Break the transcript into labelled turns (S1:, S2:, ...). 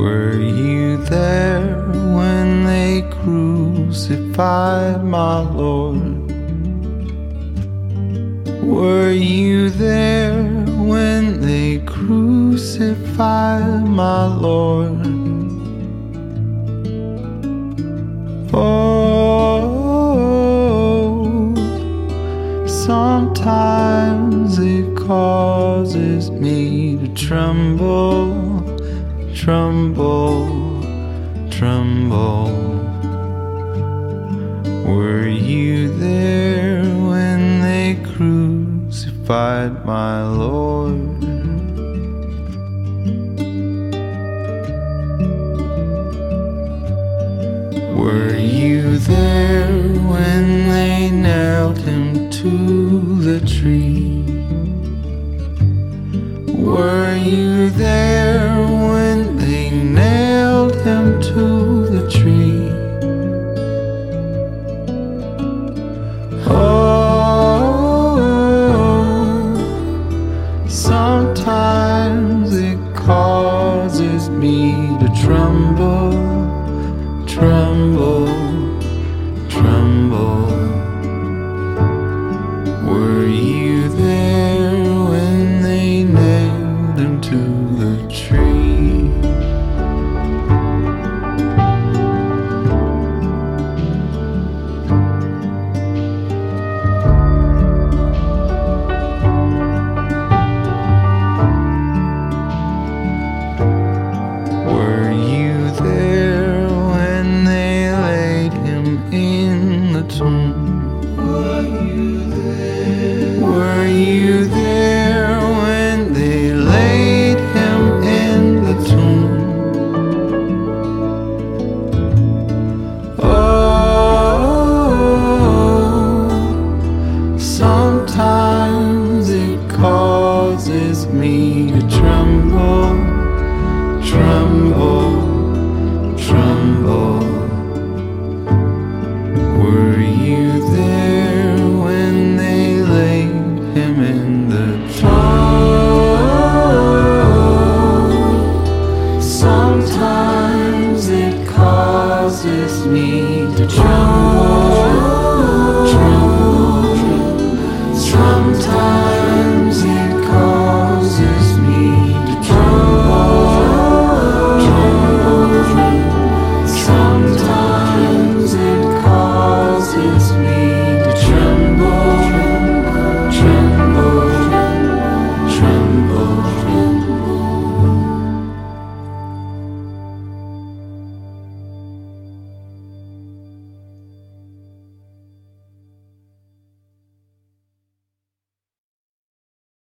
S1: Were you there when they crucified my Lord? Were you there when they crucified my Lord? Oh, sometimes it causes me to tremble tremble, tremble. Were you there when they crucified my Lord? Were you there when they nailed him to the tree? Were you there in Sometimes it causes me